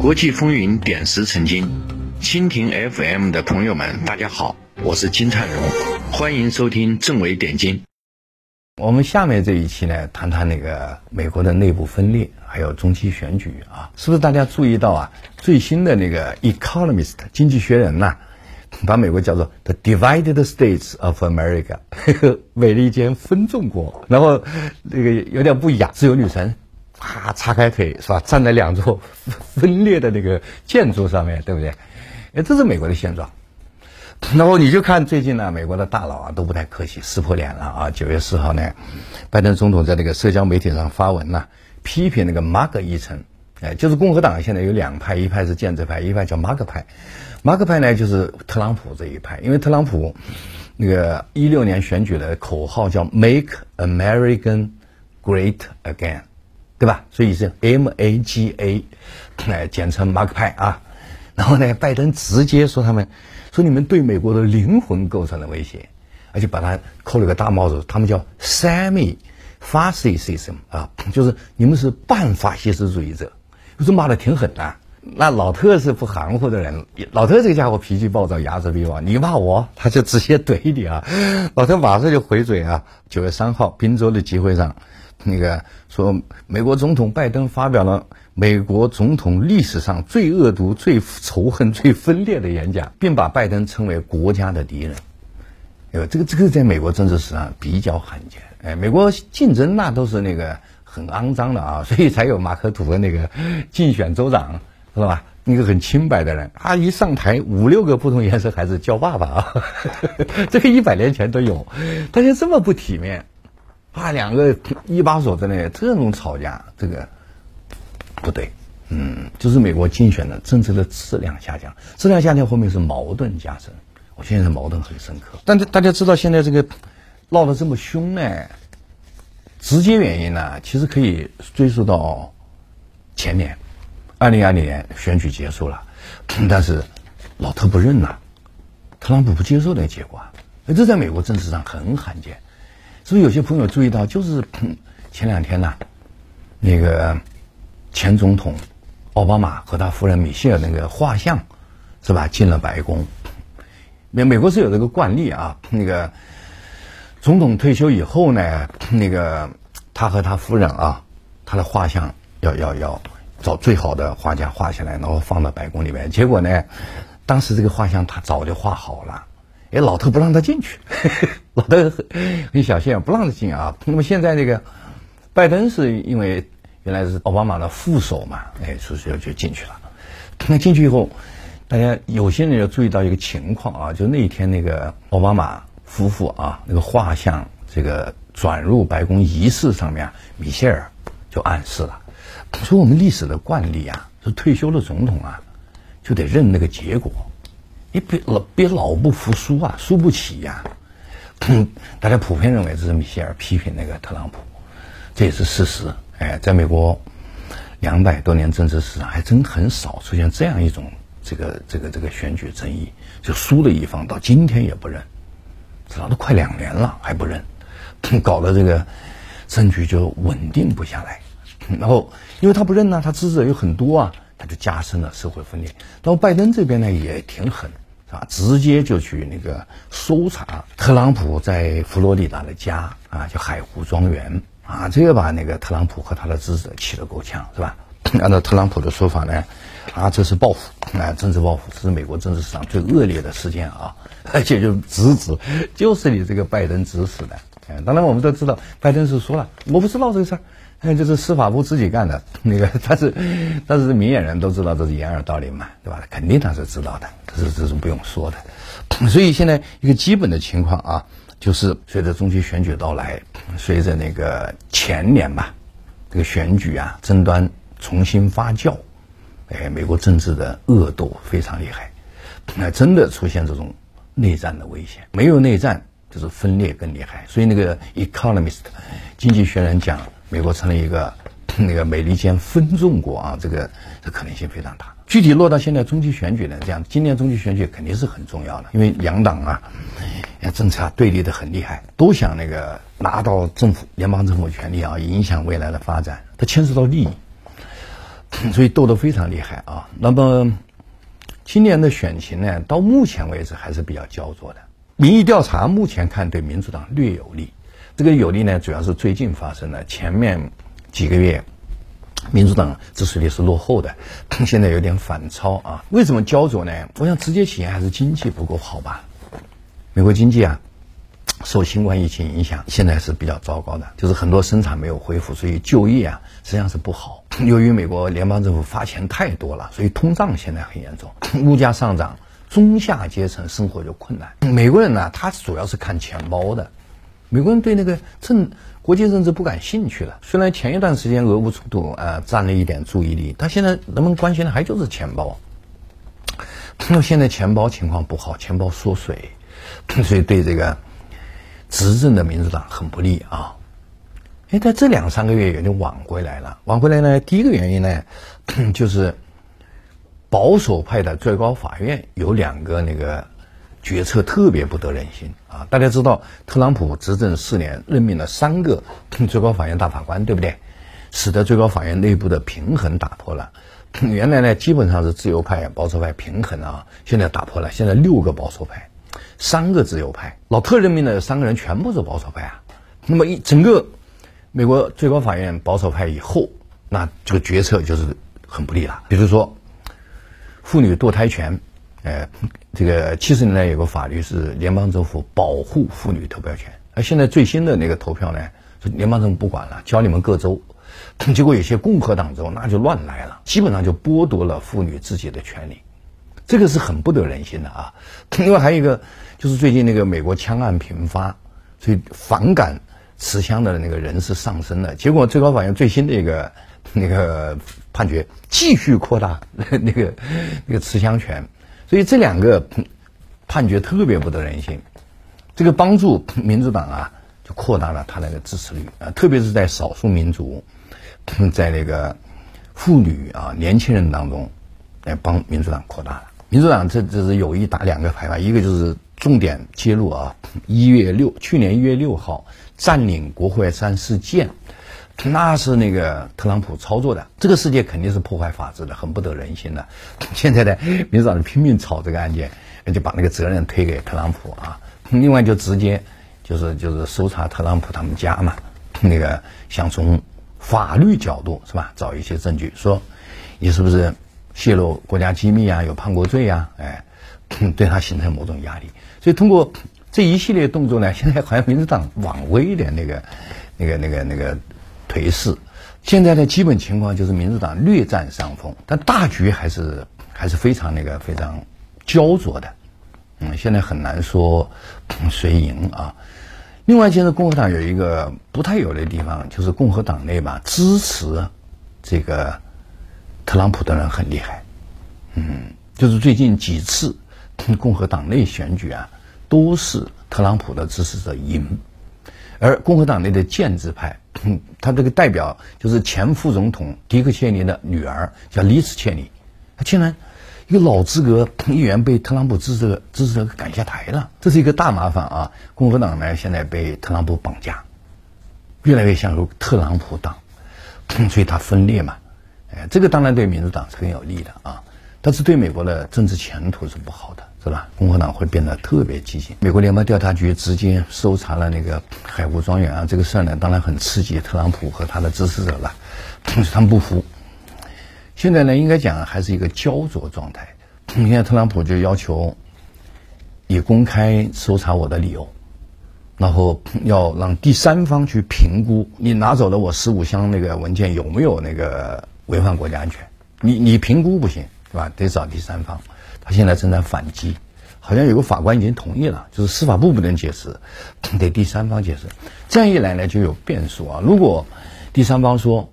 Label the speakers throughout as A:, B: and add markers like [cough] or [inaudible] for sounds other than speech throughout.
A: 国际风云点石成金，蜻蜓 FM 的朋友们，大家好，我是金灿荣，欢迎收听政委点金。
B: 我们下面这一期呢，谈谈那个美国的内部分裂，还有中期选举啊，是不是大家注意到啊？最新的那个《Economist》经济学人呐，把美国叫做 The Divided States of America，美利坚分众国，然后那个有点不雅，自由女神。啪，叉开腿是吧？站在两座分裂的那个建筑上面对不对？哎，这是美国的现状。然后你就看最近呢，美国的大佬啊都不太客气，撕破脸了啊！九月四号呢，拜登总统在那个社交媒体上发文呐，批评那个马克议程。哎，就是共和党现在有两派，一派是建制派，一派叫马克派。马克派呢就是特朗普这一派，因为特朗普那个一六年选举的口号叫 “Make American Great Again”。对吧？所以是 M A G A，哎，简称马克派啊。然后呢，拜登直接说他们，说你们对美国的灵魂构成了威胁，而且把他扣了个大帽子。他们叫 Semi-Fascism 啊，就是你们是半法西斯主义者。这骂的挺狠的。那老特是不含糊的人，老特这个家伙脾气暴躁，睚眦必报。你骂我，他就直接怼你啊。老特马上就回嘴啊。九月三号，宾州的集会上。那个说，美国总统拜登发表了美国总统历史上最恶毒、最仇恨、最分裂的演讲，并把拜登称为国家的敌人。呃，这个这个在美国政治史上比较罕见。哎，美国竞争那都是那个很肮脏的啊，所以才有马克吐温那个竞选州长，知道吧？一个很清白的人，他一上台五六个不同颜色孩子叫爸爸啊，[laughs] 这个一百年前都有，他就这么不体面。啊，两个一把手在那这种吵架，这个不对，嗯，就是美国竞选的政策的质量下降，质量下降后面是矛盾加深，我现在矛盾很深刻。但是大家知道现在这个闹得这么凶呢，直接原因呢，其实可以追溯到前年，二零二零年选举结束了，但是老特不认呐，特朗普不接受那个结果，这在美国政治上很罕见。所以有些朋友注意到，就是 [clears throat] 前两天呢，那个前总统奥巴马和他夫人米歇尔那个画像，是吧？进了白宫。美美国是有这个惯例啊，那个总统退休以后呢，那个他和他夫人啊，他的画像要要要找最好的画家画下来，然后放到白宫里面。结果呢，当时这个画像他早就画好了。哎，老头不让他进去，老特很很小心，不让他进啊。那么现在这个拜登是因为原来是奥巴马的副手嘛，哎，所以就进去了。那进去以后，大家有些人要注意到一个情况啊，就那一天那个奥巴马夫妇啊，那个画像这个转入白宫仪式上面，米歇尔就暗示了，说我们历史的惯例啊，说退休的总统啊，就得认那个结果。你别老别老不服输啊，输不起呀！[clears throat] 大家普遍认为这是米歇尔批评那个特朗普，这也是事实。哎，在美国两百多年政治史上，还真很少出现这样一种这个这个这个选举争议，就输的一方到今天也不认，至少都快两年了还不认，[clears throat] 搞得这个政局就稳定不下来。然后，因为他不认呢，他支持者有很多啊。他就加深了社会分裂。到拜登这边呢也挺狠，是吧？直接就去那个搜查特朗普在佛罗里达的家啊，叫海湖庄园啊，这个把那个特朗普和他的支持者气得够呛，是吧？[coughs] 按照特朗普的说法呢，啊，这是报复啊，政治报复，这是美国政治史上最恶劣的事件啊，而且就直指就是你这个拜登指使的。嗯，当然我们都知道，拜登是说了，我不知道这个事儿。那就是司法部自己干的，那个但是但是明眼人都知道这是掩耳盗铃嘛，对吧？肯定他是知道的，这是这是不用说的。[coughs] 所以现在一个基本的情况啊，就是随着中期选举到来，随着那个前年吧，这个选举啊争端重新发酵，哎，美国政治的恶斗非常厉害，那真的出现这种内战的危险。没有内战，就是分裂更厉害。所以那个《Economist》经济学人讲。美国成了一个那个美利坚分众国啊，这个这可能性非常大。具体落到现在中期选举呢，这样今年中期选举肯定是很重要的，因为两党啊，政策对立的很厉害，都想那个拿到政府联邦政府权力啊，影响未来的发展，它牵涉到利益。所以斗得非常厉害啊。那么今年的选情呢，到目前为止还是比较焦灼的。民意调查目前看对民主党略有利，这个有利呢，主要是最近发生的，前面几个月。民主党支持率是落后的，现在有点反超啊？为什么焦灼呢？我想直接起因还是经济不够好吧。美国经济啊，受新冠疫情影响，现在是比较糟糕的，就是很多生产没有恢复，所以就业啊实际上是不好。[laughs] 由于美国联邦政府发钱太多了，所以通胀现在很严重，[coughs] 物价上涨，中下阶层生活就困难。[coughs] 美国人呢，他主要是看钱包的，美国人对那个政。国际政治不感兴趣了。虽然前一段时间俄乌冲突啊占了一点注意力，但现在人们关心的还就是钱包。那 [coughs] 现在钱包情况不好，钱包缩水，所以对这个执政的民主党很不利啊。哎，在这两三个月也就挽回来了。挽回来呢，第一个原因呢，[clears throat] 就是保守派的最高法院有两个那个。决策特别不得人心啊！大家知道，特朗普执政四年，任命了三个 [clears throat] 最高法院大法官，对不对？使得最高法院内部的平衡打破了。[clears throat] 原来呢，基本上是自由派、保守派平衡啊，现在打破了。现在六个保守派，三个自由派。老特任命的三个人全部是保守派啊。那么一整个美国最高法院保守派以后，那这个决策就是很不利了。比如说，妇女堕胎权。呃，这个七十年代有个法律是联邦政府保护妇女投票权，而现在最新的那个投票呢，是联邦政府不管了，交你们各州。[laughs] 结果有些共和党州那就乱来了，基本上就剥夺了妇女自己的权利，这个是很不得人心的啊。[laughs] 另外还有一个就是最近那个美国枪案频发，所以反感持枪的那个人是上升了。结果最高法院最新的一个 [laughs] 那个判决继续扩大 [laughs] 那个那个持枪权。所以这两个判决特别不得人心，这个帮助民主党啊，就扩大了他那个支持率啊，特别是在少数民族，在那个妇女啊、年轻人当中，来帮民主党扩大了。民主党这这是有意打两个牌吧，一个就是重点揭露啊，一月六，去年一月六号占领国会山事件。那是那个特朗普操作的，这个世界肯定是破坏法治的，很不得人心的。[laughs] 现在呢，民主党拼命炒这个案件，就把那个责任推给特朗普啊。另外就直接就是就是搜查特朗普他们家嘛，那个想从法律角度是吧，找一些证据，说你是不是泄露国家机密啊，有叛国罪啊，哎，[clears throat] 对他形成某种压力。所以通过这一系列动作呢，现在好像民主党往微的那个那个那个那个。颓势，现在的基本情况就是民主党略占上风，但大局还是还是非常那个非常焦灼的。嗯，现在很难说谁赢啊。另外，现在共和党有一个不太有的地方，就是共和党内吧支持这个特朗普的人很厉害。嗯，就是最近几次 [laughs] 共和党内选举啊，都是特朗普的支持者赢，而共和党内的建制派。[clears throat] 他这个代表就是前副总统迪克·切尼的女儿，叫丽兹·切尼。他竟然一个老资格议员被特朗普支持者支持者赶下台了，这是一个大麻烦啊！共和党呢现在被特朗普绑架，越来越像个特朗普党，[clears throat] 所以它分裂嘛。这个当然对民主党是很有利的啊，但是对美国的政治前途是不好的。是吧？共和党会变得特别激进。美国联邦调查局直接搜查了那个海湖庄园啊，这个事儿呢，当然很刺激特朗普和他的支持者了，[clears throat] 但是他们不服。现在呢，应该讲还是一个焦灼状态。现在，特朗普就要求你公开搜查我的理由，然后要让第三方去评估你拿走了我十五箱那个文件有没有那个违反国家安全。你你评估不行，是吧？得找第三方。他现在正在反击，好像有个法官已经同意了，就是司法部不能解释，[coughs] 得第三方解释。这样一来呢，就有变数啊。如果第三方说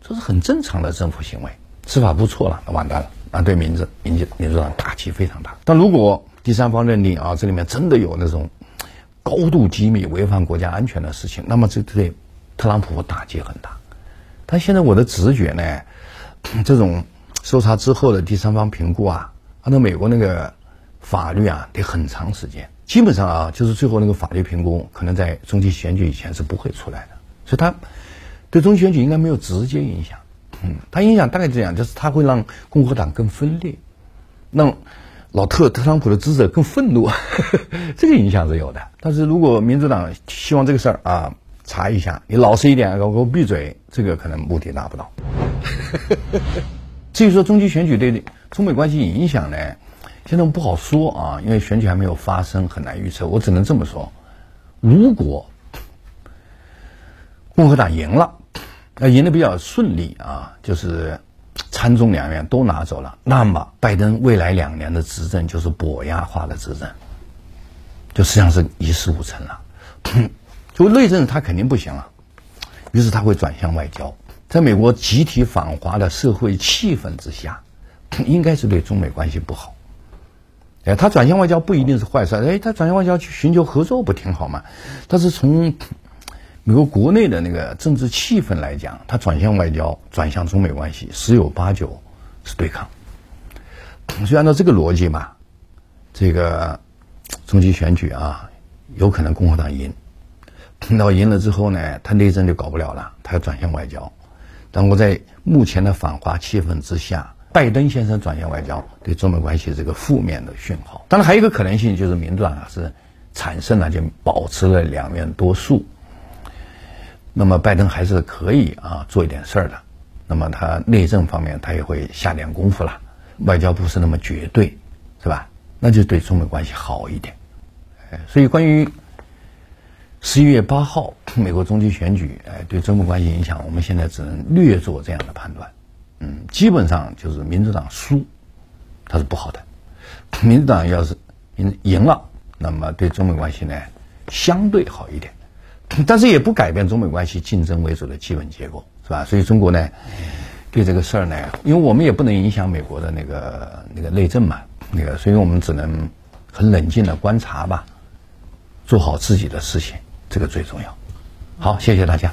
B: 这是很正常的政府行为，司法部错了，那完蛋了，那对民主民民主党打击非常大。但如果第三方认定啊，这里面真的有那种高度机密、违反国家安全的事情，那么这对特朗普打击很大。但现在我的直觉呢，[clears throat] 这种搜查之后的第三方评估啊。按照美国那个法律啊，得很长时间。基本上啊，就是最后那个法律评估，可能在中期选举以前是不会出来的。所以它对中期选举应该没有直接影响。嗯，它影响大概这样，就是它会让共和党更分裂，让老特特朗普的支持者更愤怒，[laughs] 这个影响是有的。但是如果民主党希望这个事儿啊查一下，你老实一点，给我闭嘴，这个可能目的达不到。[laughs] 至于说中期选举对中美关系影响呢，现在不好说啊，因为选举还没有发生，很难预测。我只能这么说：如果共和党赢了，呃，赢得比较顺利啊，就是参众两院都拿走了，那么拜登未来两年的执政就是跛压化的执政，就实际上是一事无成了。就内政他肯定不行了，于是他会转向外交。在美国集体反华的社会气氛之下，[coughs] 应该是对中美关系不好。哎，他转向外交不一定是坏事。哎，他转向外交去寻求合作不挺好吗？但是从美国国内的那个政治气氛来讲，他转向外交，转向中美关系，十有八九是对抗。所以按照这个逻辑嘛，这个中期选举啊，有可能共和党赢。听到赢了之后呢，他内政就搞不了了，他要转向外交。但我在目前的反华气氛之下，拜登先生转向外交，对中美关系这个负面的讯号。当然，还有一个可能性就是民主啊是产生了就保持了两面多数，那么拜登还是可以啊做一点事儿的。那么他内政方面他也会下点功夫了，外交不是那么绝对，是吧？那就对中美关系好一点。所以关于。十一月八号，美国中期选举，哎，对中美关系影响，我们现在只能略做这样的判断。嗯，基本上就是民主党输，它是不好的；民主党要是赢赢了，那么对中美关系呢相对好一点，但是也不改变中美关系竞争为主的基本结构，是吧？所以中国呢，对这个事儿呢，因为我们也不能影响美国的那个那个内政嘛，那个，所以我们只能很冷静的观察吧，做好自己的事情。这个最重要。好，谢谢大家。